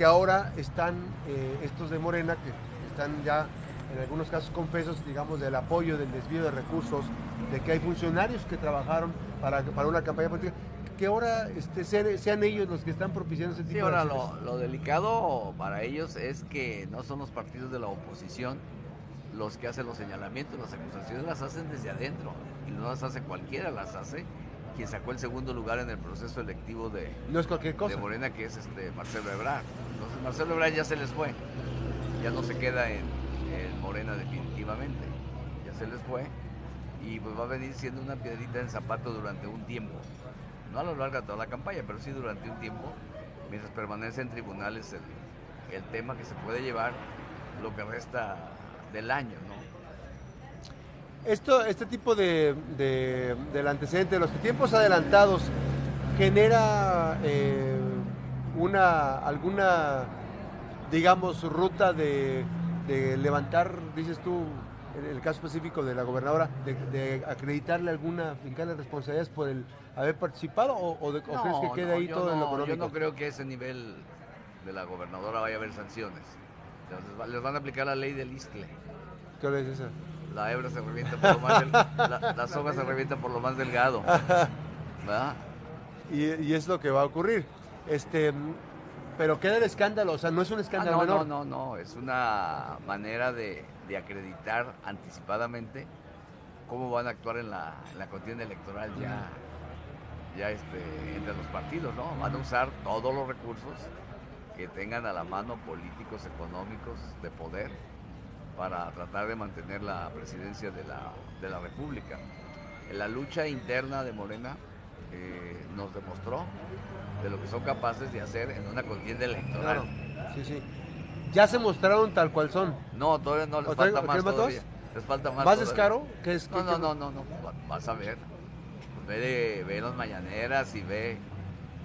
que ahora están eh, estos de Morena, que están ya en algunos casos confesos, digamos, del apoyo, del desvío de recursos, de que hay funcionarios que trabajaron para, para una campaña política, que ahora este, sean, sean ellos los que están propiciando ese tipo Sí, de ahora lo delicado para ellos es que no son los partidos de la oposición los que hacen los señalamientos, las acusaciones las hacen desde adentro y no las hace cualquiera, las hace quien sacó el segundo lugar en el proceso electivo de, No es cualquier cosa. de Morena, que es este Marcelo Ebrard. Entonces Marcelo Ebrard ya se les fue, ya no se queda en, en Morena definitivamente, ya se les fue y pues va a venir siendo una piedrita en zapato durante un tiempo. No a lo largo de toda la campaña, pero sí durante un tiempo, mientras permanece en tribunales el, el tema que se puede llevar lo que resta del año, ¿no? Esto, este tipo de, de- del antecedente, de los tiempos adelantados, genera eh, una alguna, digamos, ruta de, de levantar, dices tú, en el caso específico de la gobernadora, de, de acreditarle alguna, fincarle responsabilidades por el haber participado o, o de- o crees que No, quede no, ahí todo en lo no, económico? Yo no creo que ese nivel de la gobernadora vaya a haber sanciones. Les, va- les van a aplicar la ley del iscle. ¿Qué es esa? La hebra se revienta por lo más del- la, la soga se revienta por lo más delgado. ¿Verdad? Y, y es lo que va a ocurrir. Este, pero queda el escándalo, o sea, no es un Ah, escándalo no, menor. no, no, no. Es una manera de, de acreditar anticipadamente cómo van a actuar en la, en la contienda electoral ya, ya este, entre los partidos, ¿no? Van a usar todos los recursos que tengan a la mano políticos, económicos, de poder, para tratar de mantener la presidencia de la, de la República. La lucha interna de Morena eh, nos demostró de lo que son capaces de hacer en una contienda electoral. Claro, sí, sí. Ya se mostraron tal cual son. No, todavía no, les ¿O traigo- falta más todavía. Les falta más ¿Más descaro? ¿Qué es, No, no, no, no, no, va- vas a ver. Ve, ve las mañaneras y ve,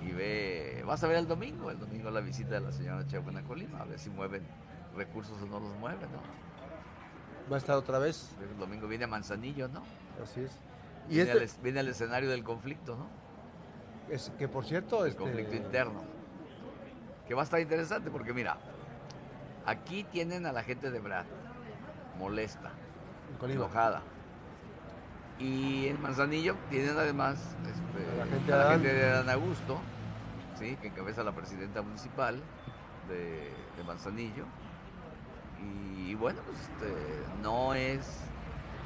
y ve, vas a ver el domingo, el domingo la visita de la señora Chebuena Colima, a ver si mueven recursos o no los mueven, ¿no? Va a estar otra vez. El domingo viene a Manzanillo, ¿no? Así es. Y Viene, este, al, es- viene al escenario del conflicto, ¿no? es que por cierto, El este, conflicto interno. Que va a estar interesante porque mira, aquí tienen a la gente de Brad, molesta, enojada. Y en Manzanillo tienen además este, A la gente a de la Adán. gente de Adán Augusto, ¿sí? que encabeza la presidenta municipal de, de Manzanillo. Y, bueno, pues este, no es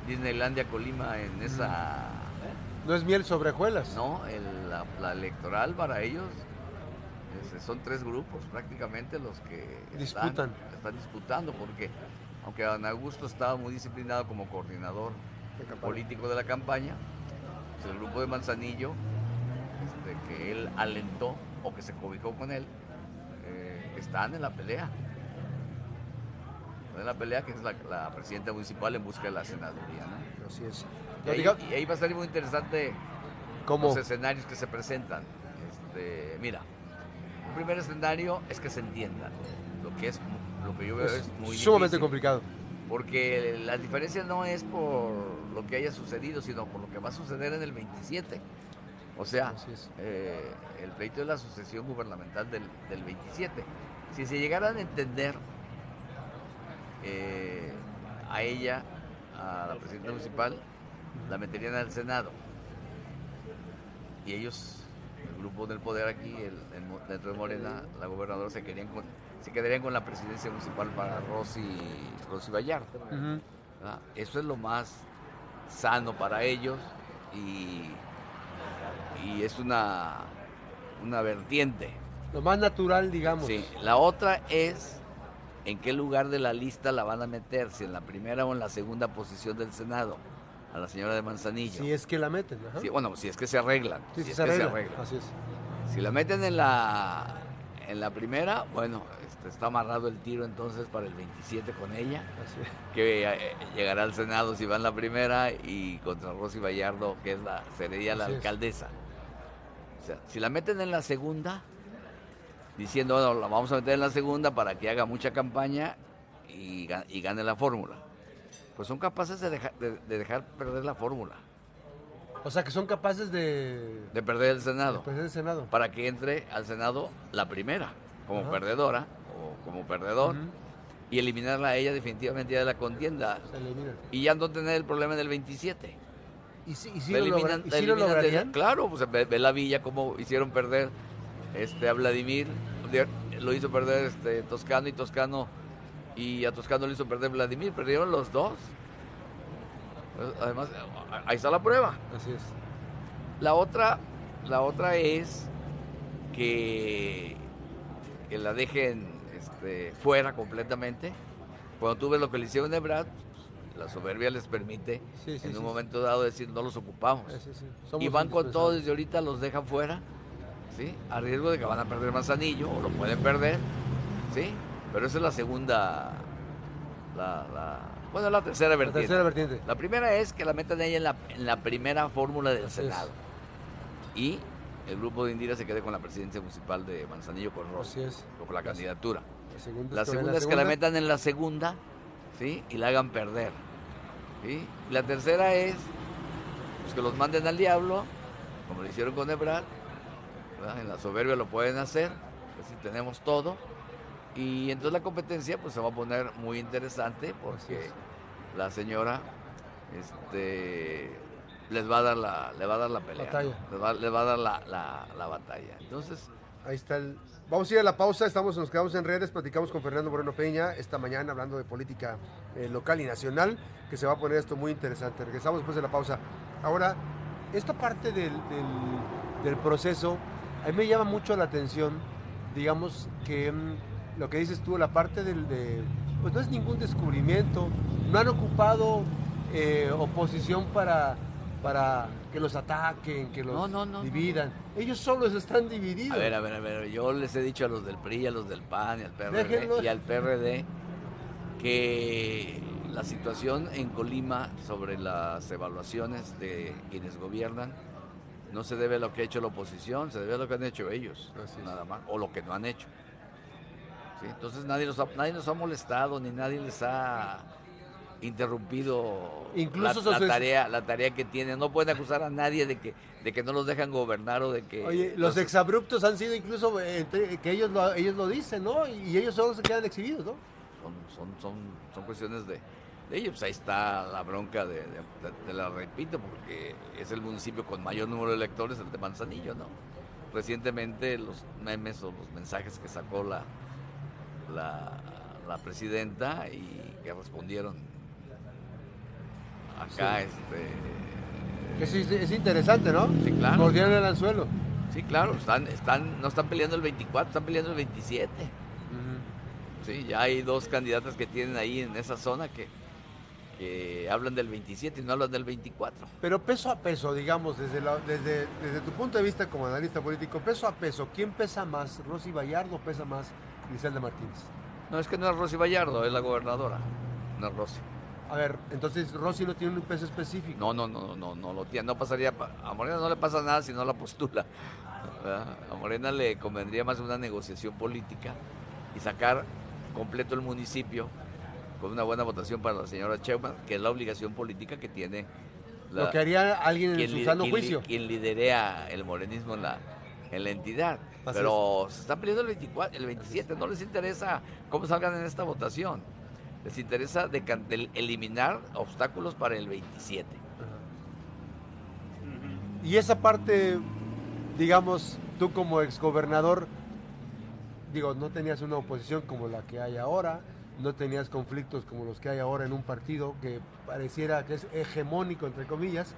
Disneylandia Colima en esa... No es miel sobre hojuelas. No, el- la, la electoral para ellos este, son tres grupos prácticamente los que Disputan. Están, están disputando porque aunque Don Augusto estaba muy disciplinado como coordinador De político de la campaña, pues el grupo de Manzanillo este, que él alentó o que se cobijó con él eh, están en la pelea. En la pelea que es la, la presidenta municipal en busca de la senaduría. ¿no? Así es. Y ahí, diga- y ahí va a ser muy interesante ¿Cómo? los escenarios que se presentan. Este, mira, un primer escenario es que se entiendan. Lo que es lo que yo veo es, Es muy sumamente difícil, complicado. Porque la diferencia no es por lo que haya sucedido, sino por lo que va a suceder en el 27. O sea, eh, el pleito de la sucesión gubernamental del, del 27. Si se llegaran a entender eh, a ella, a la presidenta municipal, la meterían al Senado. Y ellos, el grupo del poder aquí, el, el mo- dentro de Morena, la gobernadora, se, querían con- se quedarían con la presidencia municipal para Rosy, Rosy Vallarta. ¿verdad? Eso es lo más sano para ellos y, y es una, una vertiente. Lo más natural, digamos. Sí. La otra es en qué lugar de la lista la van a meter, si en la primera o en la segunda posición del Senado, a la señora de Manzanillo. Si es que la meten. Ajá. Sí, bueno, si es que se arreglan. Sí, si es se que se arregla. arreglan. Así es. Si la meten en la en la primera, bueno, este, está amarrado el tiro entonces para el 27 con ella Así es. que eh, llegará al Senado si va en la primera y contra Rosy Vallardo, que es la, sería la Así es. alcaldesa. O sea, si la meten en la segunda, diciendo, bueno, la vamos a meter en la segunda para que haga mucha campaña y, y gane la fórmula, pues son capaces de dejar, de, de dejar perder la fórmula, O sea, que son capaces de, de perder el de Senado, perder el Senado. para que entre al Senado la primera, como Ajá. perdedora, como perdedor y eliminarla a ella definitivamente ya de la contienda. Se elimina. Y ya no tener el problema del 27. ¿Y sí, y sí La lo, logra- eliminan- y lo de- claro, pues ve, ve la villa como hicieron perder este, a Vladimir, lo hizo perder este, Toscano y Toscano, y a Toscano lo hizo perder Vladimir, perdieron los dos. Además, ahí está la prueba. Así es. La otra, la otra es que, que la dejen este, fuera completamente. Cuando tú ves lo que le hicieron a Ebrard, la soberbia les permite Sí, sí, en un sí. momento dado decir no los ocupamos. Y van con todo desde ahorita, los dejan fuera, ¿sí? A riesgo de que van a perder Manzanillo, o lo pueden perder, ¿sí? Pero esa es la segunda, la, la- bueno, la tercera La vertiente. tercera vertiente. La primera es que la metan ella en la, en la primera fórmula del es. Senado. Y el grupo de Indira se quede con la presidencia municipal de Manzanillo con Rossi, o con la candidatura. La segunda, La es que segunda la metan en la segunda, ¿sí? Y la hagan perder. ¿sí? Y la tercera es pues, que los manden al diablo, como lo hicieron con Ebrard. ¿Verdad? En la soberbia lo pueden hacer, así tenemos todo. Y entonces la competencia pues se va a poner muy interesante porque la señora este les va a dar la, le va a dar la pelea. Batalla. ¿no? Les va, les va a dar la, la- la batalla. Entonces, Ahí está el... Vamos a ir a la pausa, estamos, nos quedamos en redes, platicamos con Fernando Moreno Peña esta mañana hablando de política eh, local y nacional, que se va a poner esto muy interesante. Regresamos después de la pausa. Ahora, esta parte del, del- del proceso, a mí me llama mucho la atención, digamos que mm, lo que dices tú, la parte del... De, pues no es ningún descubrimiento, no han ocupado eh, oposición para, para que los ataquen, que los No, no, no, no. dividan. Ellos solos están divididos. A ver, a ver, a ver, yo les he dicho a los del PRI, a los del PAN y al PRD y al PRD que la situación en Colima sobre las evaluaciones de quienes gobiernan no se debe a lo que ha hecho la oposición, se debe a lo que han hecho ellos, Así es. nada más, o lo que no han hecho. ¿Sí? Entonces nadie nos, ha, nadie nos ha molestado, ni nadie les ha interrumpido Incluso la, la tarea, la tarea que tienen. No pueden acusar a nadie de que, de que no los dejan gobernar o de que... Oye, los exabruptos han sido incluso entre- que ellos lo, ellos lo dicen, ¿no? Y ellos solo se quedan exhibidos, ¿no? son, son, son, son cuestiones de ellos. Pues ahí está la bronca de, de la repito, porque es el municipio con mayor número de electores, el de Manzanillo, ¿no? Recientemente los memes o los mensajes que sacó la, la, la presidenta y que respondieron acá, Sí. este... Es interesante, ¿no? Sí, claro. Mordieron el anzuelo. Sí, claro, están, están, no están peleando el 24, están peleando el 27. Sí, ya hay dos candidatas que tienen ahí en esa zona que, que hablan del 27 y no hablan del 24. Pero peso a peso, digamos, desde, la- desde, desde tu punto de vista como analista político, peso a peso, ¿quién pesa más? ¿Rosy Vallardo o pesa más Griselda Martínez? No, es que no es Rosy Vallardo, es la gobernadora. No es Rosy. A ver, entonces Rosy no tiene un peso específico. No, no, no, no, no, no lo tiene. No pasaría. pa- A Morena no le pasa nada si no la postula. A Morena le convendría más una negociación política y sacar completo el municipio con una buena votación para la señora Sheinbaum, que es la obligación política que tiene la- Lo que haría alguien en quien, su sano quien juicio. quien liderea el morenismo en la, en la entidad. Así Pero se están peleando el, 24, el 27, no les interesa cómo salgan en esta votación. Les interesa del- eliminar obstáculos para el 27. Y esa parte, digamos, tú como exgobernador, digo, no tenías una oposición como la que hay ahora, no tenías conflictos como los que hay ahora en un partido que pareciera que es hegemónico, entre comillas.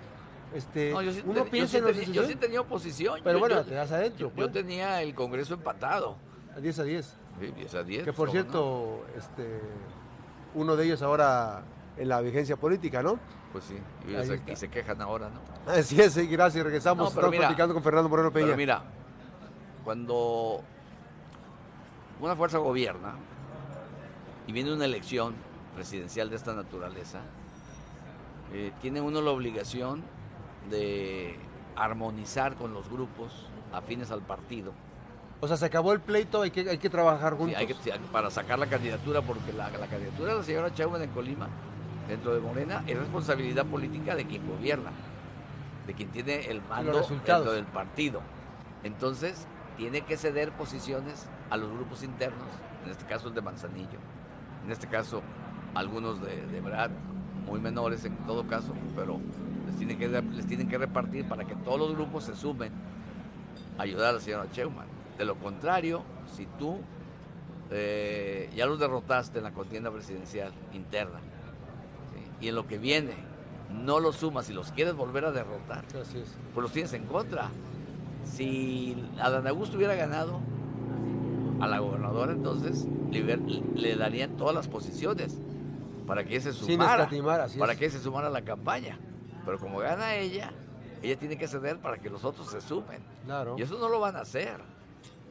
Este, No, yo, sí uno te- yo piensa sí en la tenía- yo sí tenía oposición. pero Yo- bueno, yo, te das adentro, yo- yo pues, tenía el Congreso empatado. a 10 a 10. Sí, 10 a 10. Que por cierto, este, uno de ellos ahora en la vigencia política, ¿no? Pues sí, y, se, está. y se quejan ahora, ¿no? Así es, sí, gracias, regresamos. No, Estamos mira, platicando con Fernando Moreno Peña. Pero mira, cuando una fuerza gobierna y viene una elección presidencial de esta naturaleza, eh, tiene uno la obligación de armonizar con los grupos afines al partido. O sea, se acabó el pleito, hay que, hay que trabajar Sí, juntos. hay que- sí, para sacar la candidatura, porque la, la candidatura de la señora Chauman en Colima, dentro de Morena, es responsabilidad política de quien gobierna, de quien tiene el mando dentro del partido. Entonces, tiene que ceder posiciones a los grupos internos en este caso el de Manzanillo, en este caso algunos de, de Brad, muy menores en todo caso, pero les tienen, que, les tienen que repartir para que todos los grupos se sumen a ayudar a la señora. De lo contrario, si tú eh, ya los derrotaste en la contienda presidencial interna y en lo que viene no los sumas y los quieres volver a derrotar, pues los tienes en contra. Si Adán Augusto hubiera ganado a la gobernadora, entonces le, darían todas las posiciones para que se sumara, para que se sumara a la campaña. Pero como gana ella, ella tiene que ceder para que los otros se sumen. Claro. Y eso no lo van a hacer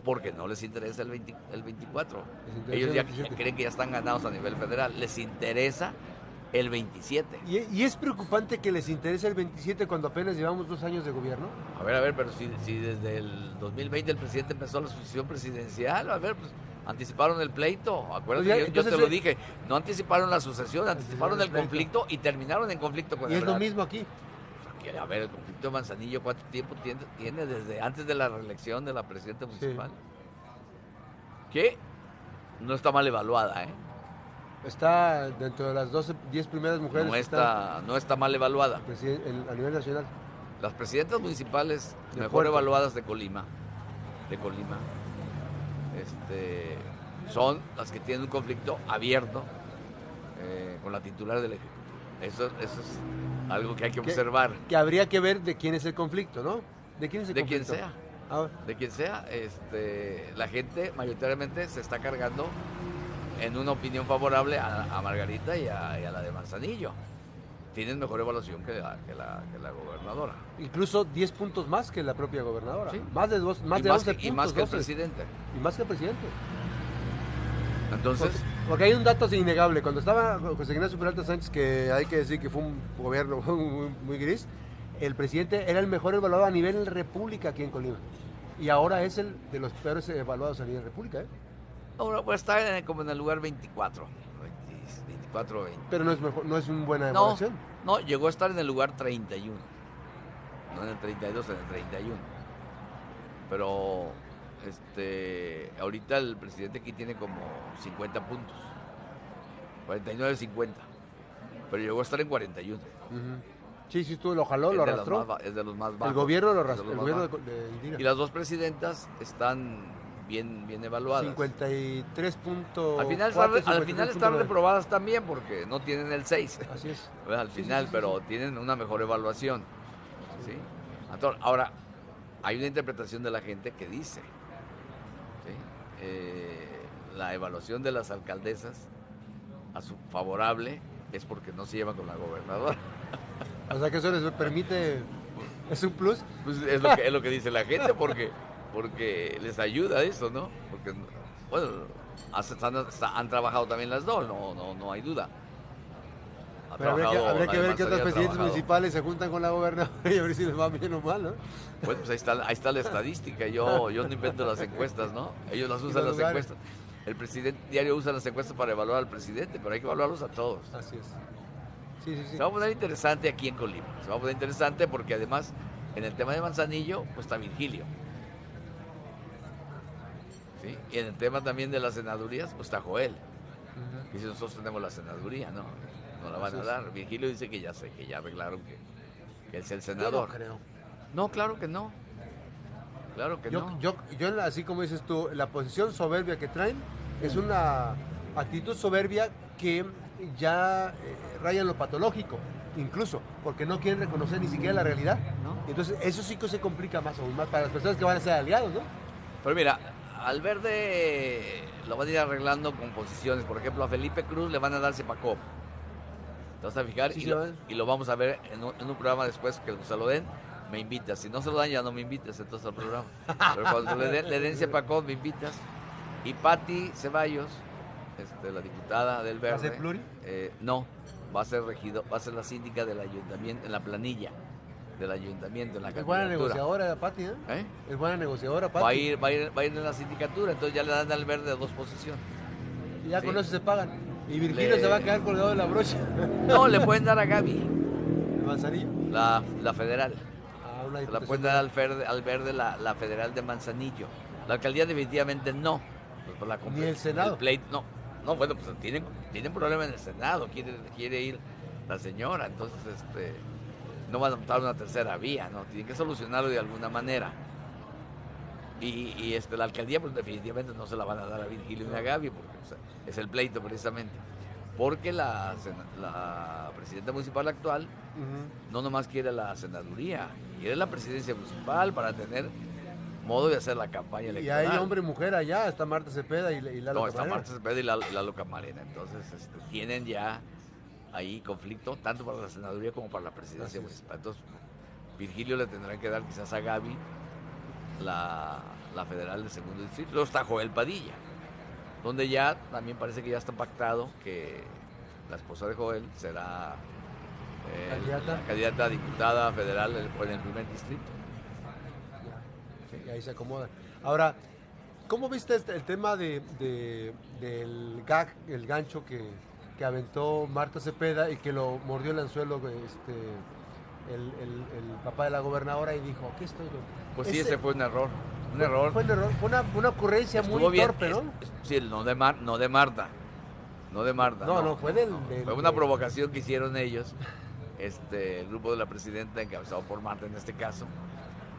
porque no les interesa el, 24. Ellos ya creen que ya están ganados a nivel federal. Les interesa el 27. ¿Y, es preocupante que les interese el 27 cuando apenas llevamos dos años de gobierno? A ver, a ver, pero si, desde el 2020 el presidente empezó la sucesión presidencial, a ver, pues anticiparon el pleito. Acuérdate, pues yo, te lo dije, no anticiparon la sucesión, anticiparon el, conflicto y terminaron en conflicto con Y es lo mismo aquí. A ver, el conflicto de Manzanillo, ¿cuánto tiempo tiene, tiene desde antes de la reelección de la presidenta municipal? Que no está mal evaluada, ¿eh? Está dentro de las 12, 10 primeras mujeres. No está, no está mal evaluada. a nivel nacional. Las presidentas municipales mejor evaluadas de Colima, de Colima, este, son las que tienen un conflicto abierto eh, con la titular del Ejecutivo. Eso, eso es algo que hay que observar. Que habría que ver de quién es el conflicto, ¿no? ¿De quién es el de conflicto? Quien sea. Ah, de quien sea. Este, la gente mayoritariamente se está cargando en una opinión favorable a, Margarita y a, la de Manzanillo. Tienen mejor evaluación que la, que la, gobernadora. Incluso 10 puntos más que la propia gobernadora. Más de, dos, más de 12 puntos. Y más que el presidente. Y más que el presidente. Entonces... Porque, hay un dato innegable. Cuando estaba José Ignacio Peralta Sánchez, que hay que decir que fue un gobierno muy, gris, el presidente era el mejor evaluado a nivel república aquí en Colima. Y ahora es el de los peores evaluados a nivel república. ¿eh? Ahora pues está como en el lugar 24. 24 20. Pero no es, mejor, no es una buena evaluación. No, llegó a estar en el lugar 31. No en el 32, en el 31. Pero este ahorita el presidente aquí tiene como 50 puntos. 49 50. Pero llegó a estar en 41. Sí, sí, tú lo jaló, lo arrastró. es de los más bajos. El gobierno lo arrastró. y las dos presidentas están bien, bien evaluadas. 53 puntos. Al final, al final están reprobadas también porque no tienen el 6. Así es. Al final, pero tienen una mejor evaluación. ¿sí? Ahora, hay una interpretación de la gente que dice eh, la evaluación de las alcaldesas a su favorable es porque no se llevan con la gobernadora. O sea que eso les permite, es un plus. Pues es, lo que, es lo que dice la gente porque porque les ayuda eso, ¿no? Porque, bueno, han, trabajado también las dos, no, no, no hay duda. Pero habría que, ver qué otros presidentes municipales se juntan con la gobernadora y a ver si les va bien o mal, ¿no? Bueno, pues ahí está, ahí está la estadística. Yo, yo no invento las encuestas, ¿no? Ellos las usan las encuestas. El presidente diario usa las encuestas para evaluar al presidente, pero hay que evaluarlos a todos. Así es. Sí, sí, sí. Se va a poner interesante aquí en Colima. Se va a poner interesante porque además en el tema de Manzanillo, pues está Virgilio. Y en el tema también de las senadurías, pues está Joel. Y si nosotros tenemos la senaduría, ¿no? No la van a dar. Virgilio dice que ya sé, que ya arreglaron que, es el senador. no creo. No, claro que no. Claro que no. Yo, yo, así como dices tú, la posición soberbia que traen es una actitud soberbia que ya eh, raya en lo patológico, incluso, porque no quieren reconocer ni siquiera la realidad. Entonces, eso sí que se complica más aún más para las personas que van a ser aliados, ¿no? Pero mira, al verde lo van a ir arreglando con posiciones. Por ejemplo, a Felipe Cruz le van a dar Cepacop. Te vas a fijar y, lo, vamos a ver en un, programa después que se lo den. Me invitas. Si no se lo dan, ya no me invitas entonces al programa. Pero cuando le den, le den me invitas. Y Patti Ceballos, este, la diputada del Verde. ¿Va a ser pluri? Eh, no, va a ser regido, va a ser la síndica del ayuntamiento en la planilla del ayuntamiento en la Es buena negociadora, Pati, ¿eh? ¿eh? Es buena negociadora, Pati. Va a, ir, va, a ir, va a ir en la sindicatura, entonces ya le dan al verde dos posiciones. Y ya con eso se pagan. Y Virgilio se va a quedar colgado de la brocha. No, le pueden dar a Gaby. ¿El Manzanillo? La, la federal. Ah, una la pueden dar al verde, al verde la, la federal de Manzanillo. La alcaldía definitivamente no. pues, por la Ni el Senado. pleito- no, no, bueno, pues tienen, tienen problema en el Senado, quiere, quiere ir la señora, entonces este no van a optar una tercera vía, ¿no? Tienen que solucionarlo de alguna manera. Y, y, este, la alcaldía, pues definitivamente no se la van a dar a Virgilio ni a Gaby, porque o sea, es el pleito precisamente. Porque la, la presidenta municipal actual no nomás quiere la senaduría, quiere la presidencia municipal para tener modo de hacer la campaña Y electoral. hay hombre y mujer allá, está Marta Cepeda y, y Lalo No, está. Marta Cepeda y Lalo, y Lalo Camarena. Entonces, este, tienen ya ahí conflicto, tanto para la senaduría como para la presidencia municipal. Entonces, Virgilio le tendrán que dar quizás a Gaby la, la federal del segundo distrito. Luego está Joel Padilla, donde ya también parece que ya está pactado que la esposa de Joel será eh, Candidata. la candidata a diputada federal en el primer distrito. Sí, ahí se acomodan. Ahora, ¿cómo viste este- el tema de, de- del gag, el gancho que, que aventó Marta Cepeda y que lo mordió el anzuelo este, el, el- el papá de la gobernadora y dijo, aquí estoy. loco"? Pues sí, Ese- ese fue un error. Un error. Fue un error, fue una, una ocurrencia Estuvo muy bien, torpe, ¿no? es- sí, no de, Mar- no de Marta. No de Marta. No, no, fue del- del- Fue una provocación que hicieron ellos, este, el grupo de la presidenta, encabezado por Marta en este caso,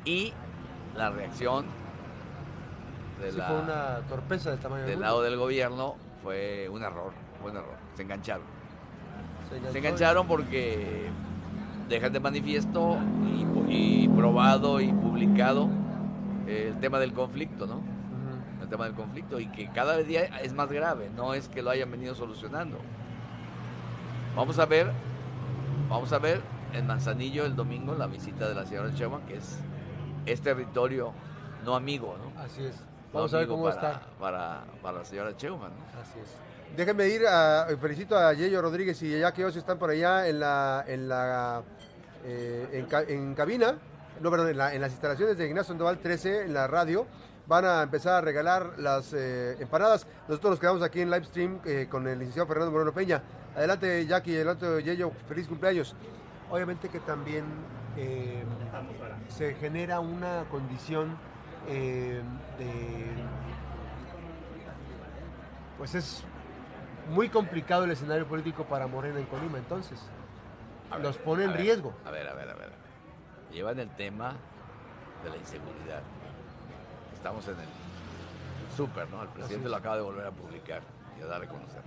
y la reacción de Sí, la- fue una torpeza del tamaño del mundo. lado del gobierno, fue un error, fue un error. Se engancharon. Se engancharon porque dejan de manifiesto y, y probado y publicado el tema del conflicto, ¿no? El tema del conflicto y que cada día es más grave, no es que lo hayan venido solucionando. Vamos a ver, vamos a ver en Manzanillo el domingo la visita de la señora Chema, que es, es territorio no amigo, ¿no? Así es. No Vamos a ver amigo cómo para, está. Para, para la señora Cheuma, ¿no? Así es. Déjenme ir a felicito a Yello Rodríguez y ya que están por allá en la en la eh, en, ca- en cabina, no perdón, en, la- en las instalaciones de Ignacio Sandoval 13 en la radio van a empezar a regalar las eh, empanadas. Nosotros nos quedamos aquí en live stream eh, con el licenciado Fernando Moreno Peña. Adelante Jackie, adelante Yello, feliz cumpleaños. Obviamente que también se genera una condición de pues es muy complicado el escenario político para Morena en Colima, entonces. Ver, Los pone en ver, riesgo. A ver, a ver, a ver. Llevan el tema de la inseguridad. Estamos en el súper, ¿no? El presidente es. lo acaba de volver a publicar y a dar a conocer.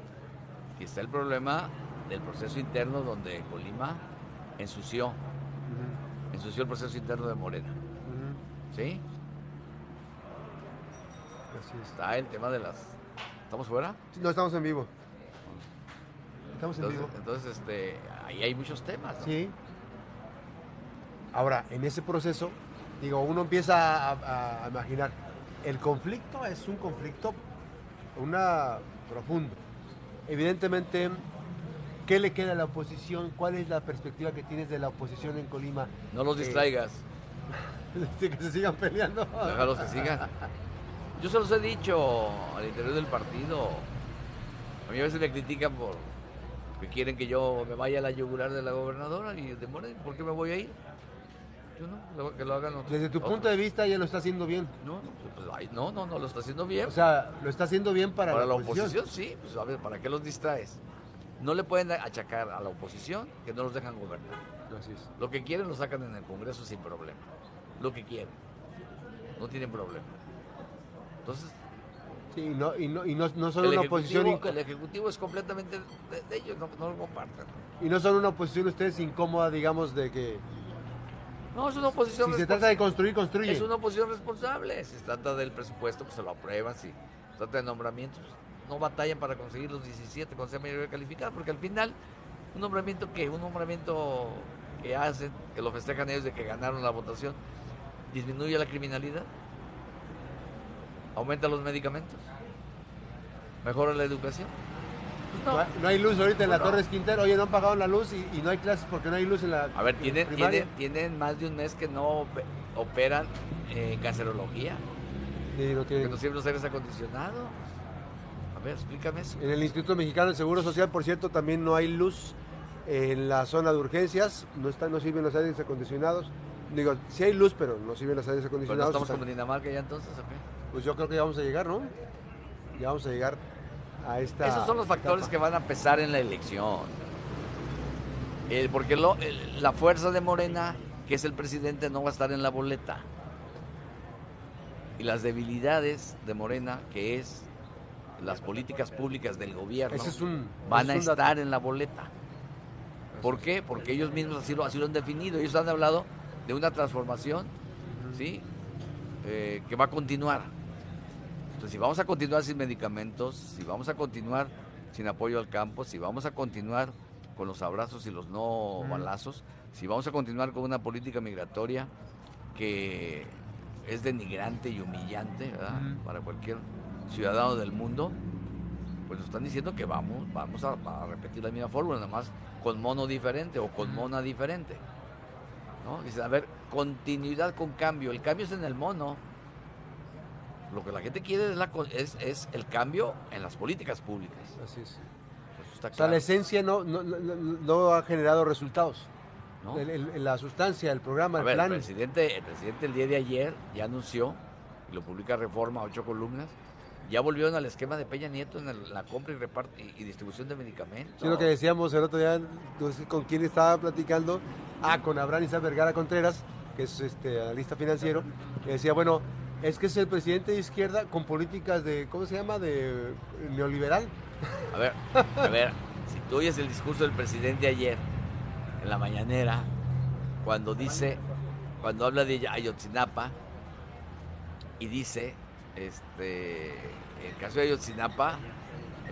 Y está el problema del proceso interno donde Colima ensució, ensució el proceso interno de Morena. ¿Sí? Así es. Está el tema de las... ¿Estamos fuera? Sí, No, estamos en vivo. Estamos en Entonces, vivo. entonces este, ahí hay muchos temas. ¿no? Sí. Ahora, en ese proceso, digo, uno empieza a, a imaginar, el conflicto es un conflicto una profundo. Evidentemente, ¿qué le queda a la oposición? ¿Cuál es la perspectiva que tienes de la oposición en Colima? No los Eh, distraigas. Que se sigan peleando. Déjalos que sigan. Yo se los he dicho al interior del partido. A mí a veces me critican por que quieren que yo me vaya a la yugular de la gobernadora y de Morena. ¿Por qué me voy a ir? Yo no, que lo hagan otros. Desde tu otros. punto de vista, ella lo está haciendo bien. No, no, pues, no, no, no, lo está haciendo bien. O sea, lo está haciendo bien para, para la oposición, sí. Pues a ver, ¿para qué los distraes? No le pueden achacar a la oposición que no los dejan gobernar. Así es. Lo que quieren lo sacan en el Congreso sin problema. Lo que quieren. No tienen problema. Entonces, Sí, y no, y no, y no, no son el, una oposición el ejecutivo es completamente de, de ellos, no, no lo comparten. y no son una oposición ustedes incómoda, digamos, de que No, es una oposición si se trata de construir, construye. Es una oposición responsable. Si se trata del presupuesto, pues se lo aprueban. Si se trata de nombramientos, no batallan para conseguir los 17 con mayoría calificada, porque al final, un nombramiento que, un nombramiento que hacen, que lo festejan ellos de que ganaron la votación, disminuye la criminalidad, aumenta los medicamentos, mejora la educación. No, no. hay- luz ahorita en la No. Torres Quintero. Oye, no han pagado la luz y, y no hay clases porque no hay luz en la A ver, en tienen, tienen, tienen más de un mes que no ope- operan eh, cancerología. Sí, no que tienen. no siempre los aires acondicionados. A ver, explícame eso. En el Instituto Mexicano del Seguro Social, por cierto, también no hay luz en la zona de urgencias. No están, no sirven los aires acondicionados. Digo, sí hay luz, pero no sirven los aires Pero no acondicionados. estamos Están- como Dinamarca ya entonces, ¿o qué? Pues yo creo que ya vamos a llegar, ¿no? ya vamos a llegar a esta. Esos son los factores que van a pesar en la elección. Eh, porque lo- el- la fuerza de Morena, que es el presidente, no va a estar en la boleta. Y las debilidades de Morena, que es las políticas públicas del gobierno, Ese es un. van a dato. estar en la boleta. ¿Por qué? Porque ellos mismos así lo, así lo han definido. Ellos han hablado de una transformación, ¿sí? Eh, que va a continuar. Entonces, si vamos a continuar sin medicamentos, si vamos a continuar sin apoyo al campo, si vamos a continuar con los abrazos y los no balazos, si vamos a continuar con una política migratoria que es denigrante y humillante para cualquier ciudadano del mundo, pues nos están diciendo que vamos, vamos a, a repetir la misma fórmula, nada más con mono diferente o con mona diferente. ¿no? Dicen, a ver, continuidad con cambio. El cambio es en el mono. Lo que la gente quiere es, la, es, es el cambio en las políticas públicas. Así es. Está O sea, claro, la esencia no, no, no- no- ha generado resultados. ¿no? El- el- la sustancia, el programa, A el ver, plan. el presidente, el presidente el día de ayer ya anunció, y lo publica Reforma, ocho columnas, ya volvieron al esquema de Peña Nieto en el- la compra y, repart- y, y distribución de medicamentos. Sí, lo que decíamos el otro día, con quién estaba platicando, ah, con Abraham Isaac Vergara Contreras, que es este analista financiero, y decía, bueno, es que es el presidente de izquierda con políticas de, ¿cómo se llama?, de neoliberal. A ver, a ver, si tú oyes el discurso del presidente ayer, en la mañanera, cuando dice, cuando habla de Ayotzinapa, y dice, este, en el caso de Ayotzinapa,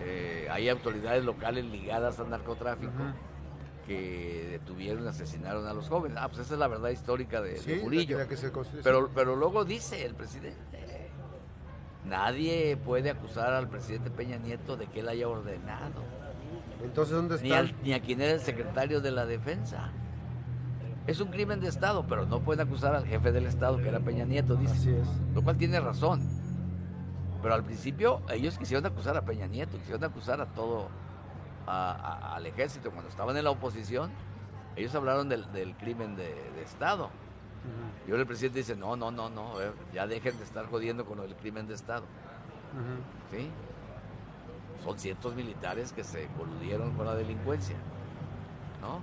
eh, hay autoridades locales ligadas al narcotráfico que detuvieron y asesinaron a los jóvenes. Ah, pues esa es la verdad histórica de, de Sí, Murillo. la que se construye. Pero, pero luego dice el presidente, nadie puede acusar al presidente Peña Nieto de que él haya ordenado, Entonces, ¿dónde ni, están? al- ni a quien era el secretario de la defensa. Es un crimen de Estado, pero no pueden acusar al jefe del Estado, que era Peña Nieto, dice. Así es. Lo cual tiene razón. Pero al principio ellos quisieron acusar a Peña Nieto, quisieron acusar a todo, a- a- al ejército. Cuando estaban en la oposición, ellos hablaron del, del crimen de, de Estado. Ujú, Y ahora el presidente dice, no, no, no, no, ver, ya dejen de estar jodiendo con el crimen de Estado. ¿sí? Son cientos militares que se coludieron con la delincuencia. ¿no?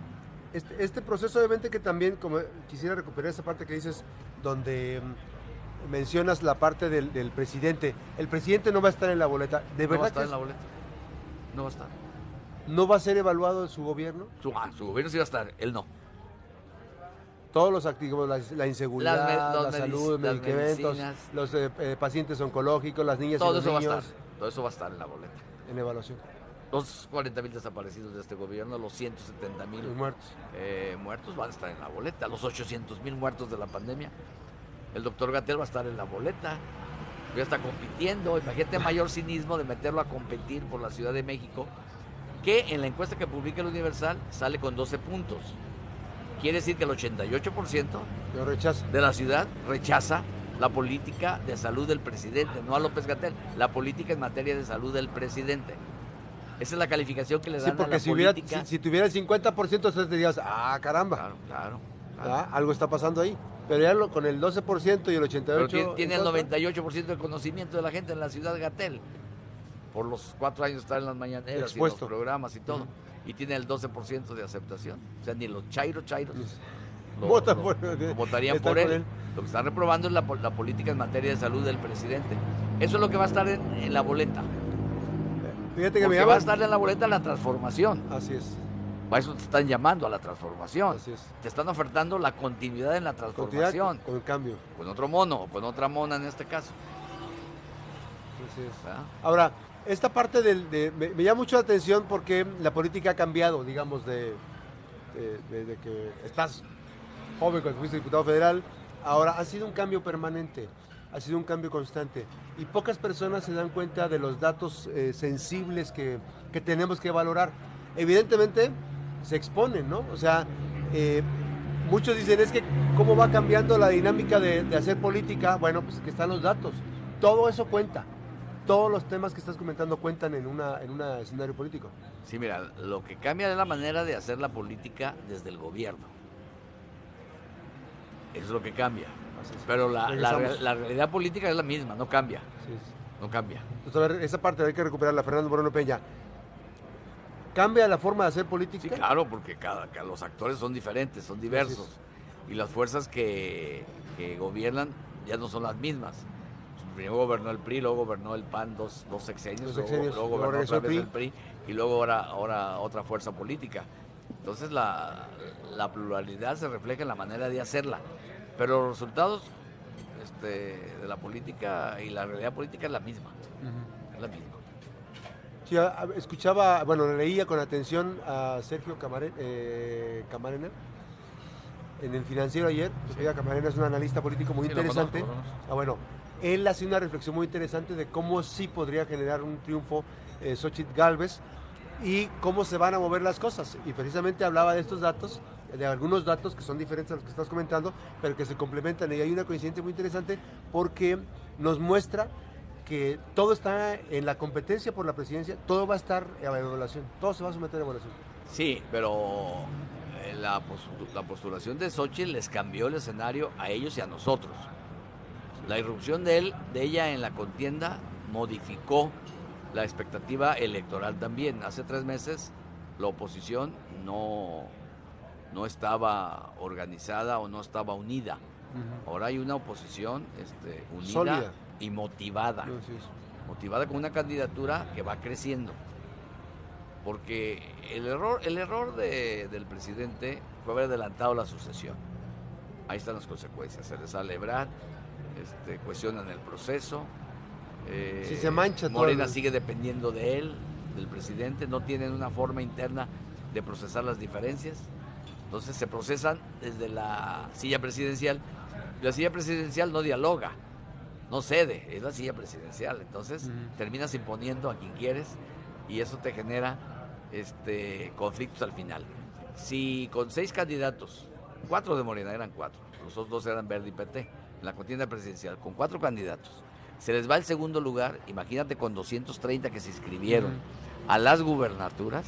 Este, este proceso obviamente que también, como quisiera recuperar esa parte que dices, donde mm, mencionas la parte del, del presidente. El presidente no va a estar en la boleta. ¿De no va a verdad estar que en la boleta. No va a estar. No va a ser evaluado su gobierno? Su, ah, su gobierno sí va a estar, él no. Todos los activos, la, la inseguridad, me- la salud, medic- medicamentos, los eh, eh, pacientes oncológicos, las niñas y Todo los eso va a niños estar. Todo eso va a estar en la boleta. en evaluación. Los 40 mil desaparecidos de este gobierno, los 170 mil muertos. eh, muertos van a estar en la boleta, los 800 mil muertos de la pandemia. El doctor Gatel va a estar en la boleta. Ya está compitiendo. Imagínate mayor cinismo de meterlo a competir por la Ciudad de México, que en la encuesta que publica el Universal sale con 12 puntos. Quiere decir que el 88% Yo rechazo. de la ciudad rechaza la política de salud del presidente, no a López Gatel, la política en materia de salud del presidente. Esa es la calificación que le dan Sí, a la si, hubiera, política. si, si tuviera el 50%, entonces dirías, ah, caramba, Claro, claro. claro. ah, algo está pasando ahí. Pero ya lo- con el 12% y el 88%. Pero tiene, tiene en el contra, 98% de conocimiento de la gente en la ciudad Gatel. Por los cuatro años estar en las mañaneras Expuesto. y los programas y todo. Y tiene el 12% de aceptación. O sea, ni los chairos chairos lo, por- lo votarían por él. él. Lo que están reprobando es la, la política en materia de salud del presidente. Eso es lo que va a estar en, en la boleta. Fíjate que me Porque va a estar en la boleta la transformación. Así es, A eso te están llamando, a la transformación. así es. Te están ofertando la continuidad en la transformación. con el cambio. Con otro mono o con otra mona en este caso. Así es. ¿verdad? Ahora, esta parte del, de, me, llama mucho la atención porque la política ha cambiado, digamos, de, de- que estás joven cuando fuiste diputado federal, ahora ha sido un cambio permanente, ha sido un cambio constante y pocas personas se dan cuenta de los datos eh, sensibles que, que tenemos que valorar. Evidentemente se exponen, ¿no? O sea, eh, muchos dicen es que cómo va cambiando la dinámica de hacer política, bueno, pues que están los datos, todo eso cuenta todos los temas que estás comentando cuentan en una en un escenario político. Sí, mira, lo que cambia es la manera de hacer la política desde el gobierno. Eso es lo que cambia. Pero la, realidad política es la misma, no cambia. Sí, sí. No cambia. Entonces, a ver, esa parte hay que recuperarla, Fernando Moreno Peña. ¿Cambia la forma de hacer política? Sí, claro, porque cada, cada- los actores son diferentes, son diversos. Y las fuerzas que, que gobiernan ya no son las mismas. Primero gobernó el PRI, luego gobernó el PAN dos, dos sexenios, luego- gobernó otra el PRI y luego ahora, ahora otra fuerza política. Entonces la, la pluralidad se refleja en la manera de hacerla. Pero los resultados este, de la política y la realidad política es la misma. Es la misma. Sí, escuchaba, bueno, leía con atención a Sergio Camare- eh, Camarena en el financiero ayer. Sergio Camarena es un analista político muy Sí, interesante. conozco. Ah, bueno, él hace una reflexión muy interesante de cómo sí podría generar un triunfo eh, Xochitl Galvez y cómo se van a mover las cosas. Y precisamente hablaba de estos datos, de algunos datos que son diferentes a los que estás comentando, pero que se complementan. Y hay una coincidencia muy interesante porque nos muestra que todo está en la competencia por la presidencia, todo va a estar a evaluación, todo se va a someter a evaluación. Sí, pero eh, la, postu- la postulación de Xochitl les cambió el escenario a ellos y a nosotros. La irrupción de él, de ella en la contienda modificó la expectativa electoral también. Hace tres meses la oposición no, no estaba organizada o no estaba unida. Ahora hay una oposición este, unida Sólida. y motivada motivada con una candidatura que va creciendo. Porque el error, el error de- del presidente fue haber adelantado la sucesión. Ahí están las consecuencias. Se les sale Ebrard, este, cuestionan el proceso. eh, Sí, se mancha Morena sigue dependiendo de él, del presidente. No tienen una forma interna de procesar las diferencias. Entonces se procesan desde la silla presidencial. La silla presidencial no dialoga, no cede, es la silla presidencial. Entonces terminas imponiendo a quien quieres y eso te genera este, conflictos al final. Si con seis candidatos, cuatro de Morena eran cuatro, los otros dos eran Verde y PT, en la contienda presidencial, con cuatro candidatos, se les va el segundo lugar, imagínate con 230 que se inscribieron a las gubernaturas,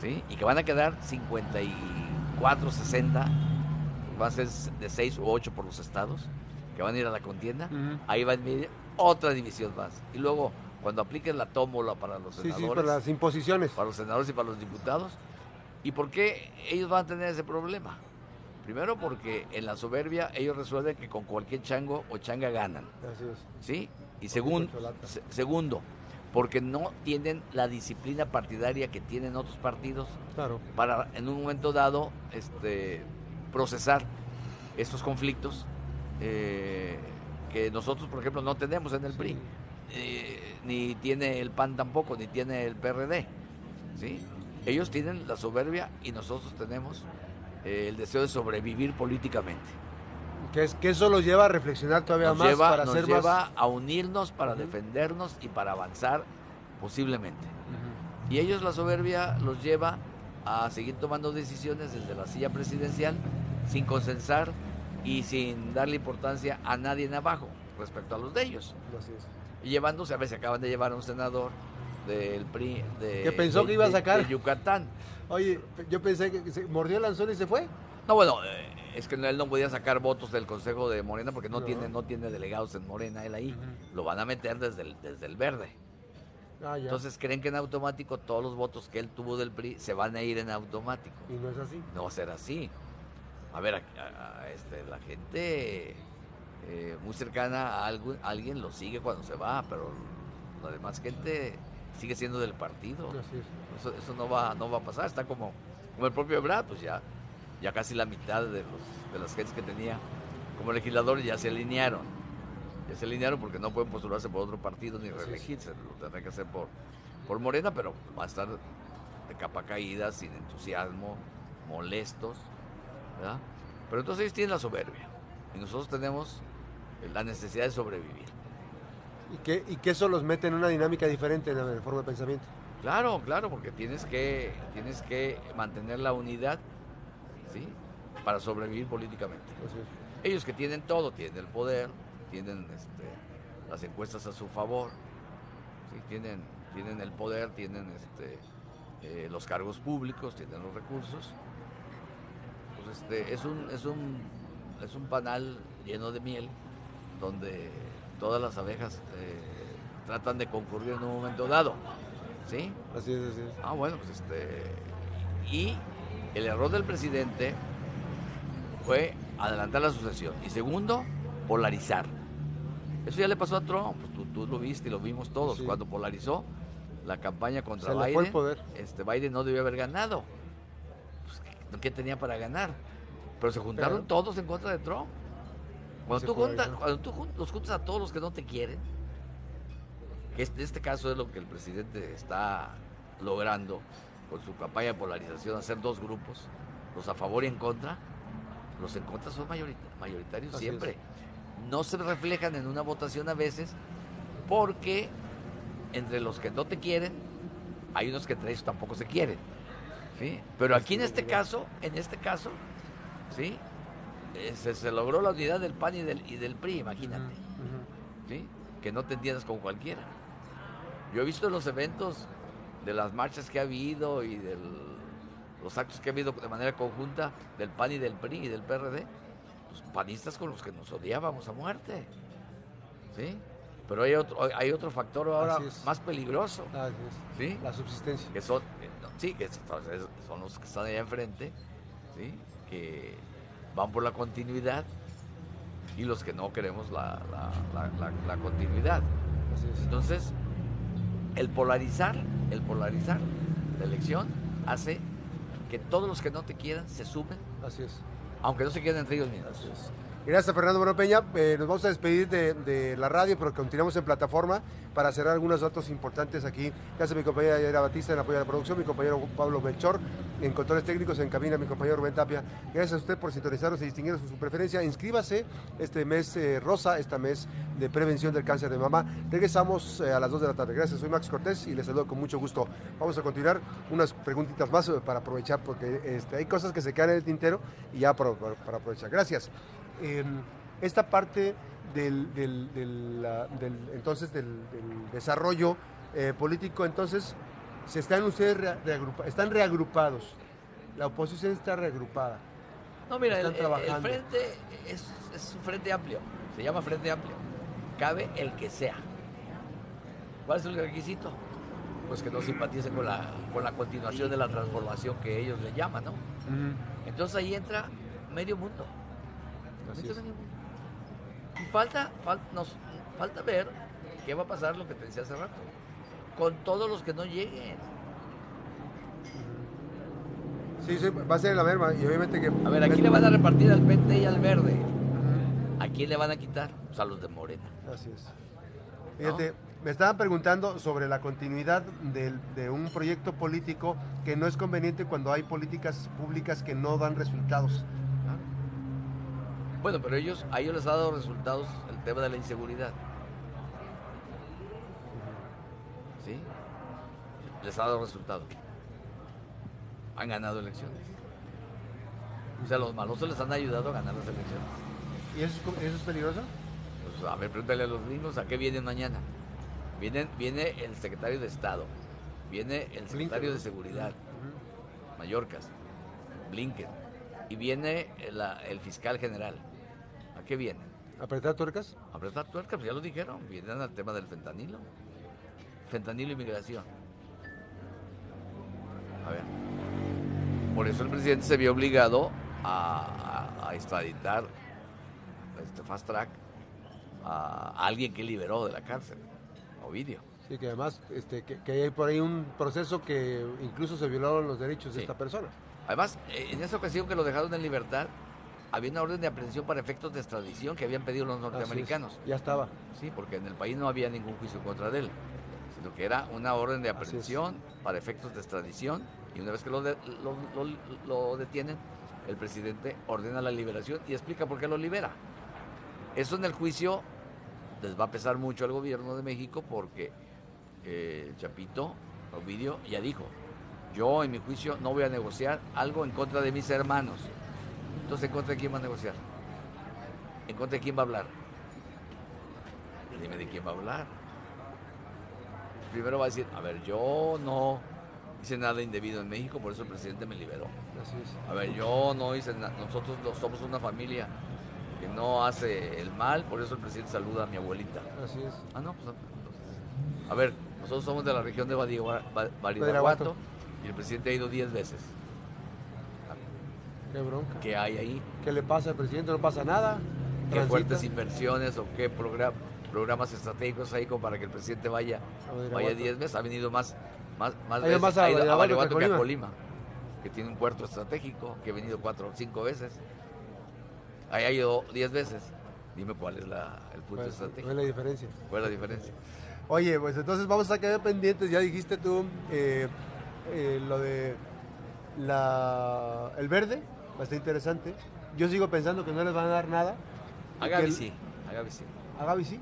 ¿sí? Y que van a quedar 54, 60, va a ser de 6 u 8 por los estados, que van a ir a la contienda, ahí va a venir otra división más. Y luego, cuando apliquen la tómbola para los Sí, senadores, sí, para las imposiciones. para los senadores y para los diputados, ¿y por qué ellos van a tener ese problema? Primero porque en la soberbia ellos resuelven que con cualquier chango o changa ganan. Así es. ¿sí? Y segun- se- segundo, porque no tienen la disciplina partidaria que tienen otros partidos Claro. para en un momento dado este, procesar estos conflictos eh, que nosotros, por ejemplo, no tenemos en el Sí. PRI, eh, ni tiene el PAN tampoco, ni tiene el PRD. ¿sí? Ellos tienen la soberbia y nosotros tenemos eh, el deseo de sobrevivir políticamente. Que, es, que eso los lleva a reflexionar todavía Nos más lleva, para nos ser lleva más. a unirnos para defendernos y para avanzar posiblemente. Y ellos la soberbia los lleva a seguir tomando decisiones desde la silla presidencial sin consensar y sin darle importancia a nadie en abajo respecto a los de ellos. Así es. Y llevándose, a veces acaban de llevar a un senador del PRI de, Que pensó de- que iba a sacar. de Yucatán. Oye, yo pensé que se mordió el anzuelo y se fue. No, bueno, eh, es que él no podía sacar votos del Consejo de Morena porque no, No. tiene no tiene delegados en Morena él ahí. Lo van a meter desde el, desde el verde. Ah. Entonces creen que en automático todos los votos que él tuvo del PRI se van a ir en automático. y no es así. No va a ser así. A ver, a- a- a este, la gente eh, muy cercana a, algo- a alguien lo sigue cuando se va, pero la demás gente sigue siendo del partido. Así es. Eso, eso no va no va a pasar. Está como, como el propio Ebrard, pues ya, ya casi la mitad de, los, de las gentes que tenía como legislador ya se alinearon. Ya se alinearon porque no pueden postularse por otro partido ni reelegirse. Lo tendrán que hacer por, por Morena, pero va a estar de capa caída, sin entusiasmo, molestos. ¿verdad? Pero entonces ellos tienen la soberbia y nosotros tenemos la necesidad de sobrevivir. Y que, y que eso los mete en una dinámica diferente en la forma de pensamiento. Claro, claro, porque tienes que, tienes que mantener la unidad, ¿sí? Para sobrevivir políticamente. Ellos que tienen todo, tienen el poder, tienen este, las encuestas a su favor, ¿sí? tienen, tienen el poder, tienen este, eh, los cargos públicos, tienen los recursos. Pues este, es un, es un, es un panal lleno de miel donde todas las abejas eh, tratan de concurrir en un momento dado. ¿Sí? Así es, así es. Ah, bueno, pues este. Y el error del presidente fue adelantar la sucesión. Y segundo, polarizar. Eso ya le pasó a Trump, pues tú, tú lo viste y lo vimos todos. Sí. Cuando polarizó la campaña contra Se le Biden, fue el poder. este Biden no debió haber ganado. Pues, ¿qué, qué tenía para ganar? Pero se juntaron Pero- todos en contra de Trump. Cuando tú, juntas, polarizó. cuando tú jun- los juntas a todos los que no te quieren, que este, este caso es lo que el presidente está logrando con su campaña de polarización, hacer dos grupos, los a favor y en contra, los en contra son mayorita- mayoritarios Así siempre. No se reflejan en una votación a veces porque entre los que no te quieren, hay unos que entre ellos tampoco se quieren. ¿sí? Pero aquí en este caso, en este caso, ¿sí? Eh, se, se logró la unidad del PAN y del, y del PRI, imagínate. ¿sí? Que no te entiendas con cualquiera. Yo he visto los eventos de las marchas que ha habido y de los actos que ha habido de manera conjunta del PAN y del PRI y del PRD, pues panistas con los que nos odiábamos a muerte. ¿Sí? Pero hay otro, hay otro factor ahora más peligroso. ¿sí? La subsistencia. que son, eh, sí, que son los que están allá enfrente, ¿sí? que van por la continuidad y los que no queremos la, la- la- la- continuidad. Entonces, el polarizar, el polarizar la elección hace que todos los que no te quieran se sumen, Así es. aunque no se quieran entre ellos mismos. Así es. Gracias, Fernando Bueno Peña. Eh, nos vamos a despedir de, la radio, pero continuamos en plataforma para cerrar algunos datos importantes aquí. Gracias a mi compañera Yara Batista en apoyo a la producción, mi compañero Pablo Melchor en controles técnicos, en cabina mi compañero Rubén Tapia. Gracias a usted por sintonizarnos y distinguirnos con su preferencia. Inscríbase este mes eh, rosa, este mes de prevención del cáncer de mama. Regresamos eh, a las 2 de la tarde. Gracias, soy Max Cortés y les saludo con mucho gusto. Vamos a continuar unas preguntitas más para aprovechar porque este, hay cosas que se quedan en el tintero y ya para aprovechar. Gracias. Eh, esta parte del, del- del, la- del- entonces del, desarrollo eh, político, entonces se están ustedes reagrupa- están reagrupados. La oposición está reagrupada. No, mira, el, Están el- frente es, es un frente amplio, se llama frente amplio. Cabe el que sea. ¿Cuál es el requisito? Pues que no simpatice con la, con la continuación de la transformación que ellos le llaman, ¿no? Entonces ahí entra medio mundo. Así es. Y falta, fal- nos, falta ver qué va a pasar, lo que te decía hace rato, con todos los que no lleguen. Sí, sí, va a ser la merma y obviamente que... A ver, aquí le van a repartir al PT y al verde. ¿A quién le van a quitar? Pues a los de Morena. Así es. Fíjate, me estaban preguntando sobre la continuidad de un proyecto político que no es conveniente cuando hay políticas públicas que no dan resultados. Bueno, pero ellos, a ellos les ha dado resultados el tema de la inseguridad. ¿Sí? Les ha dado resultados. Han ganado elecciones. O sea, los malosos les han ayudado a ganar las elecciones. ¿Y eso es, eso es peligroso? Pues, a ver, pregúntale a los gringos a qué vienen mañana. Vienen, viene el secretario de Estado, viene el secretario de Seguridad, Mallorcas, Blinken, y viene el fiscal general. ¿A qué vienen? ¿Apretar tuercas? Apretar tuercas, ya lo dijeron, vienen al tema del fentanilo. Fentanilo y migración. A ver. Por eso el presidente se vio obligado a, a- a extraditar este fast track a alguien que liberó de la cárcel, Ovidio. Sí, que además este, que, que hay por ahí un proceso que incluso se violaron los derechos de esta persona. Además, eh, en esa ocasión que lo dejaron en libertad, había una orden de aprehensión para efectos de extradición que habían pedido los es. norteamericanos. Ya estaba. Sí, porque en el país no había ningún juicio contra él, sino que era una orden de aprehensión para efectos de extradición y una vez que lo, de- lo- lo- lo detienen, el presidente ordena la liberación y explica por qué lo libera. Eso en el juicio les va a pesar mucho al gobierno de México porque eh, el Chapito, Ovidio, ya dijo, yo en mi juicio no voy a negociar algo en contra de mis hermanos. Entonces, ¿en contra de quién va a negociar? ¿En contra de quién va a hablar? Dime de quién va a hablar. Primero va a decir, a ver, yo no hice nada indebido en México, por eso el presidente me liberó. Así es. A ver, yo no hice nada, nosotros no- somos una familia que no hace el mal, por eso el presidente saluda a mi abuelita. Así es. Ah, no, pues entonces, A ver, nosotros somos de la región de Badiraguato y el presidente ha ido 10 veces. Qué bronca. ¿Qué hay ahí? ¿Qué le pasa al presidente? No pasa nada. ¿Qué Transita. fuertes inversiones o qué progra- programas estratégicos hay como para que el presidente vaya A Badiraguato. vaya 10 veces? Ha venido más, más, más veces. más a ha ido a Badiraguato que que a a Colima, que tiene un puerto estratégico, que ha venido 4 o 5 veces. Ahí ha ido 10 veces. Dime cuál es la, el punto Pues, estratégico. no es la diferencia. ¿Cuál es la diferencia? Oye, pues entonces vamos a quedar pendientes. Ya dijiste tú eh, eh, lo de la, el verde, va a estar interesante. Yo sigo pensando que no les van a dar nada. A Gaby el- sí, a Gaby sí. A Gaby sí.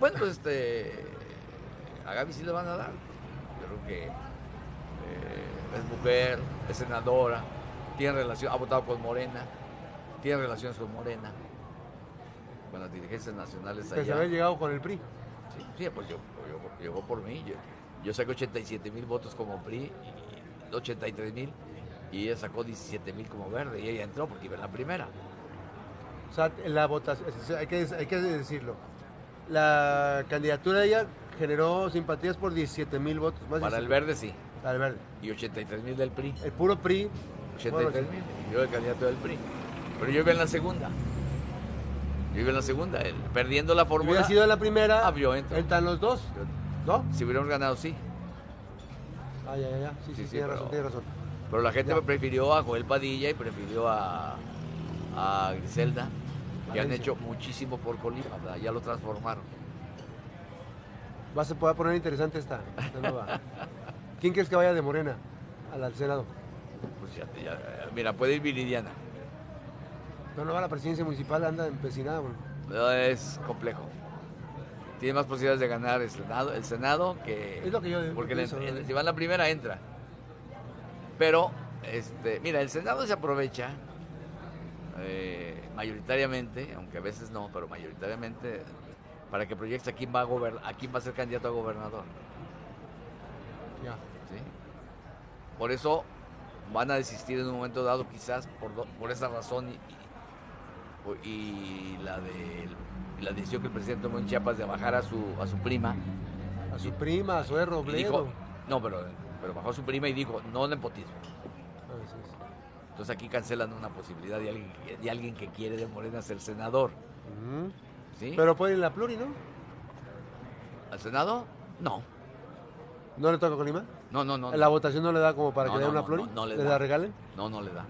Bueno, pues este. A Gaby sí le van a dar. Yo creo que eh, es mujer, es senadora, tiene relación, ha votado con Morena, tiene relaciones con Morena, con las dirigencias nacionales Que se allá. había llegado con el PRI. Sí, sí, pues yo, yo- llegó por mí. Yo, yo saqué 87 mil votos como PRI, y 83 mil, y ella sacó 17 mil como verde, y ella entró porque iba en la primera. O sea, la votación, hay que, hay que decirlo. La candidatura de ella generó simpatías por 17 mil votos. Más Para el 17 verde sí, Para el verde. y 83 mil del PRI. El puro PRI. 83 mil. Yo el candidato del PRI. Pero yo iba en la segunda. Yo iba en la segunda. el- perdiendo la Si fórmula. hubiera sido en la primera, Ah, yo entro. entran los dos. ¿No? Si hubiéramos ganado, sí. Ah, ya, ya, ya. Sí, sí, Sí, sí, tiene pero- razón, tiene razón. Pero la gente Ya. prefirió a Joel Padilla y prefirió a, a Griselda, que han hecho muchísimo por Colima. ¿verdad? Ya lo transformaron. Va a poder poner interesante esta, esta nueva. ¿Quién crees que vaya de Morena al, al Senado? Pues ya, ya- mira, puede ir Viridiana. No, no va a la presidencia municipal, anda empecinada. bueno. No, Es complejo. Tiene más posibilidades de ganar el Senado, el Senado que... Es lo que yo Porque si va en la primera, entra. Pero, este, mira, el Senado se aprovecha eh, mayoritariamente, aunque a veces no, pero mayoritariamente, para que proyecte a quién va a, gober- a quién va a ser candidato a gobernador. Ya. ¿sí? Por eso van a desistir en un momento dado, quizás por, do- por esa razón y, y la, de, la decisión que el presidente tomó en Chiapas de bajar a su, a su prima. A su prima, a su Y dijo, no, pero, pero bajó su prima y dijo, no nepotismo. Entonces aquí cancelan una posibilidad de alguien, que- de alguien que quiere de Morena ser senador. ¿sí? Pero puede ir en la pluri, ¿no? ¿Al Senado? No. ¿No le toca a Colima? No, no, no. ¿La no. votación no le da como para No, que le dé no, una pluri? no, le ¿Le da. la regalen? No, no le da.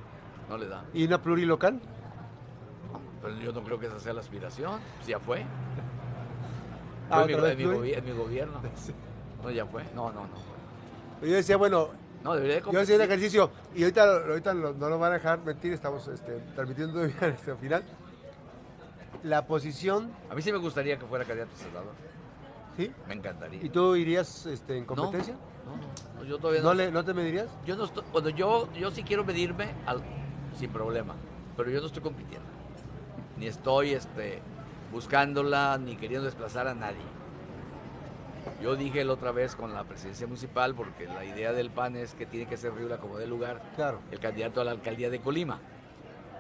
No le da. ¿Y una pluri local? Pero yo no creo que esa sea la aspiración. Sí, ya fue. Ah, Fue en, mi, en mi gobierno. No, ya fue. No, no, no. Yo decía, bueno, No, de yo hacía el ejercicio y ahorita, ahorita lo- no lo van a dejar mentir, estamos este, transmitiendo todavía este, al final. La posición, A mí sí me gustaría que fuera candidato a senador. ¿sí? Me encantaría. ¿Y tú irías este, en No, competencia? No, no, yo todavía no. ¿No, le, ¿No te medirías? Yo no estoy, cuando yo, yo sí quiero medirme al- sin problema, pero yo no estoy compitiendo. Ni estoy este, buscándola, ni queriendo desplazar a nadie. Yo dije la otra vez con la presidencia municipal, porque la idea del PAN es que tiene que ser Riula como de lugar Claro. el candidato a la alcaldía de Colima.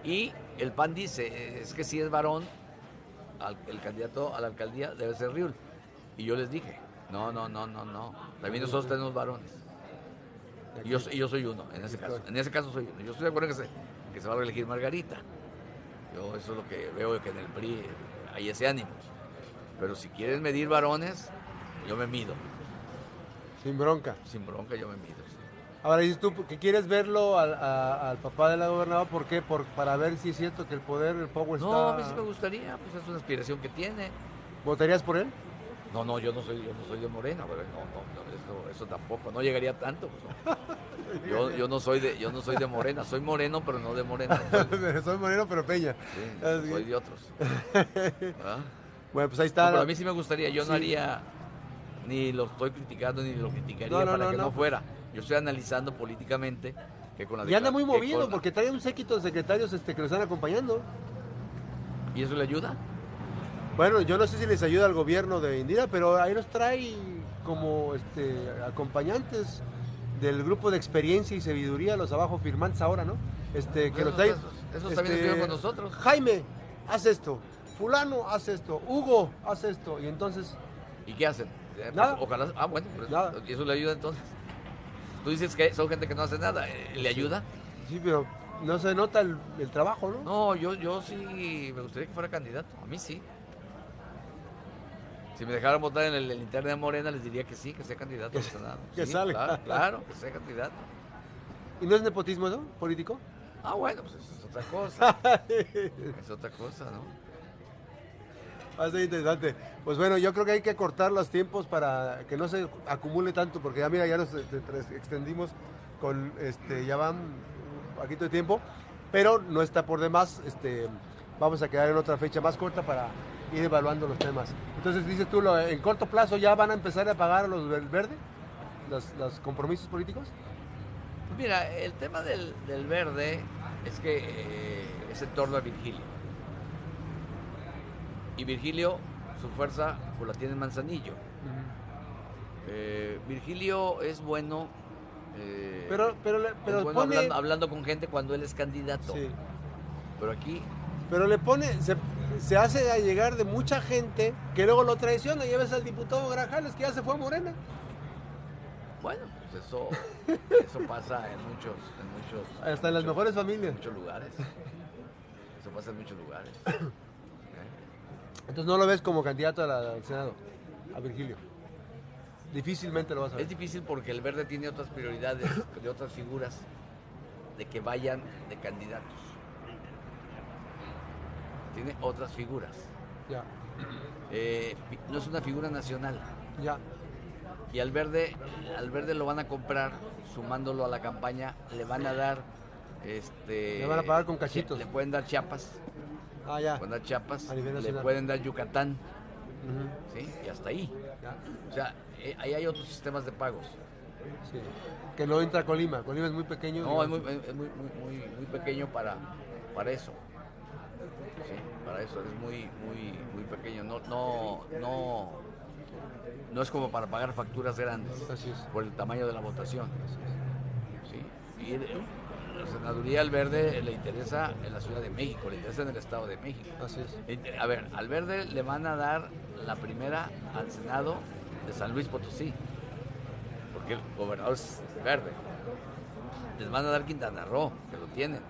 Y el PAN dice, es que si es varón, el candidato a la alcaldía debe ser Riul. Y yo les dije, no, no, no, no, no. También nosotros tenemos varones. Y yo, y yo soy uno, en ese caso. En ese caso soy uno. Yo estoy de acuerdo que se, que se va a reelegir Margarita. Yo eso es lo que veo que en el PRI hay ese ánimo. Pero si quieren medir varones, yo me mido. Sin bronca. Sin bronca yo me mido. sí. Ahora dices tú que quieres verlo al, a- al papá de la gobernadora, ¿por qué? Por, para ver si es cierto que el poder, el power No, a mí está... sí me gustaría, pues es una aspiración que tiene. ¿Votarías por él? No, no, yo no soy, yo no soy de Morena, pero no, no, no, eso, eso tampoco, no llegaría tanto. pues, no. Yo, yo no soy de, yo no soy de Morena, soy moreno, pero no de Morena. Soy, Soy moreno, pero peña. sí, soy de otros. ¿Ah? Bueno, pues ahí No, está. pero a mí sí me gustaría, yo Sí. no haría, ni lo estoy criticando, ni lo criticaría No, no, para no, que no. fuera. Yo estoy analizando políticamente que con la Y anda muy movido con porque trae un séquito de secretarios este, que lo están acompañando. ¿Y eso le ayuda? Bueno, yo no sé si les ayuda al gobierno de Indira, pero ahí los trae como este, acompañantes del grupo de experiencia y sabiduría, los abajo firmantes ahora, ¿no? Este, que Esos- los trae. esos- esos también este, estuvieron con nosotros. Jaime, haz esto. Fulano, haz esto. Hugo, haz esto. Y entonces ¿Y qué hacen? Eh, Nada. pues, ojalá. Ah, bueno, pues, Nada. ¿y eso le ayuda entonces? Tú dices que son gente que no hace nada. eh, ¿Le ayuda? Sí, pero no se nota el, el trabajo, ¿no? No, yo, yo sí me gustaría que fuera candidato. A mí sí. Si me dejaran votar en el, el interno de Morena, les diría que sí, que sea candidato Que- al Senado. que Sí, salga. Claro, claro, que sea candidato. ¿Y no es nepotismo eso, político? Ah, bueno, pues eso es otra cosa. es otra cosa, ¿no? Va a ser interesante. Pues bueno, yo creo que hay que cortar los tiempos para que no se acumule tanto, porque ya mira, ya nos este, extendimos con, este, ya van un poquito de tiempo, pero no está por demás, este, vamos a quedar en otra fecha más corta para ir evaluando los temas. Entonces dices tú, en corto plazo ya van a empezar a pagar los del verde, los, compromisos políticos. Mira, el tema del, del verde es que eh, es en torno a Virgilio. Y Virgilio, su fuerza, pues la tiene en Manzanillo. Eh, Virgilio es bueno. eh, Pero, pero, es pero bueno pone, hablando, hablando con gente cuando él es candidato. sí. Pero aquí, Pero le pone, se, se hace a llegar de mucha gente que luego lo traiciona. Ya ves al diputado Grajales que ya se fue a Morena. bueno, pues eso, eso pasa en muchos, en muchos, Hasta en las mejores familias. muchos lugares. Eso pasa en muchos lugares. Entonces no lo ves como candidato al Senado, a Virgilio. Difícilmente lo vas a ver. Es difícil porque el verde tiene otras prioridades de otras figuras de que vayan de candidatos. Tiene otras figuras. Ya, Eh, no es una figura nacional. ya. Y al verde, al verde lo van a comprar, sumándolo a la campaña, le van a dar este Le van a pagar con cachitos. Le pueden dar Chiapas, Ah, ya. Chiapas, A nivel le pueden dar Yucatán. Y hasta ahí. ya, O sea, eh, ahí hay otros sistemas de pagos. sí. Que no entra Colima. Colima es muy pequeño. No, es muy, es muy, muy, muy, pequeño para, para eso. Sí, para eso, es muy, muy, muy pequeño. No, no, no, no es como para pagar facturas grandes Así es. por el tamaño de la votación. Sí. Y la senaduría al verde le interesa en la Ciudad de México, le interesa en el Estado de México. Así es. Inter- A ver, al verde le van a dar la primera al Senado de San Luis Potosí, porque el gobernador es verde. Les van a dar Quintana Roo, que lo tienen.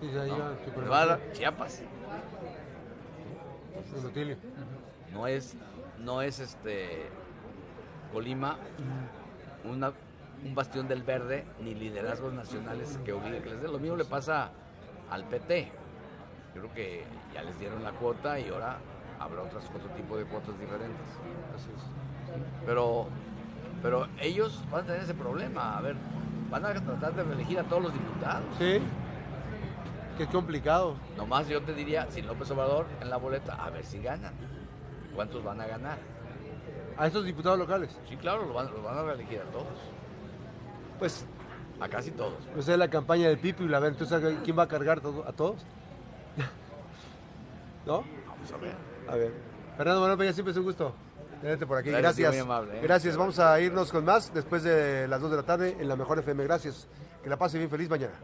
Sí, se ¿no? su Les van a dar Chiapas. No es, no es este Colima una, un bastión del verde ni liderazgos nacionales que obliguen que les den. Lo mismo le pasa al PT. Yo creo que ya les dieron la cuota y ahora habrá otras, otro tipo de cuotas diferentes. Así es. Pero, pero ellos van a tener ese problema. A ver, van a tratar de reelegir a todos los diputados. Sí. Qué complicado. Nomás yo te diría, si López Obrador en la boleta, a ver si ganan. ¿Cuántos van a ganar? A estos diputados locales. Sí, claro, lo van, lo van a reelegir a todos. Pues, A casi todos. pues es la campaña del Pipi. A ver, entonces, ¿quién va a cargar todo, a todos? ¿No? Vamos a ver. A ver. Fernando Manuel Peña, siempre es un gusto tenerte por aquí. Gracias, Gracias. muy amable, ¿eh? Gracias. Vamos a irnos con más después de las 2 de la tarde en la Mejor FM. Gracias. Que la pase bien. Feliz mañana.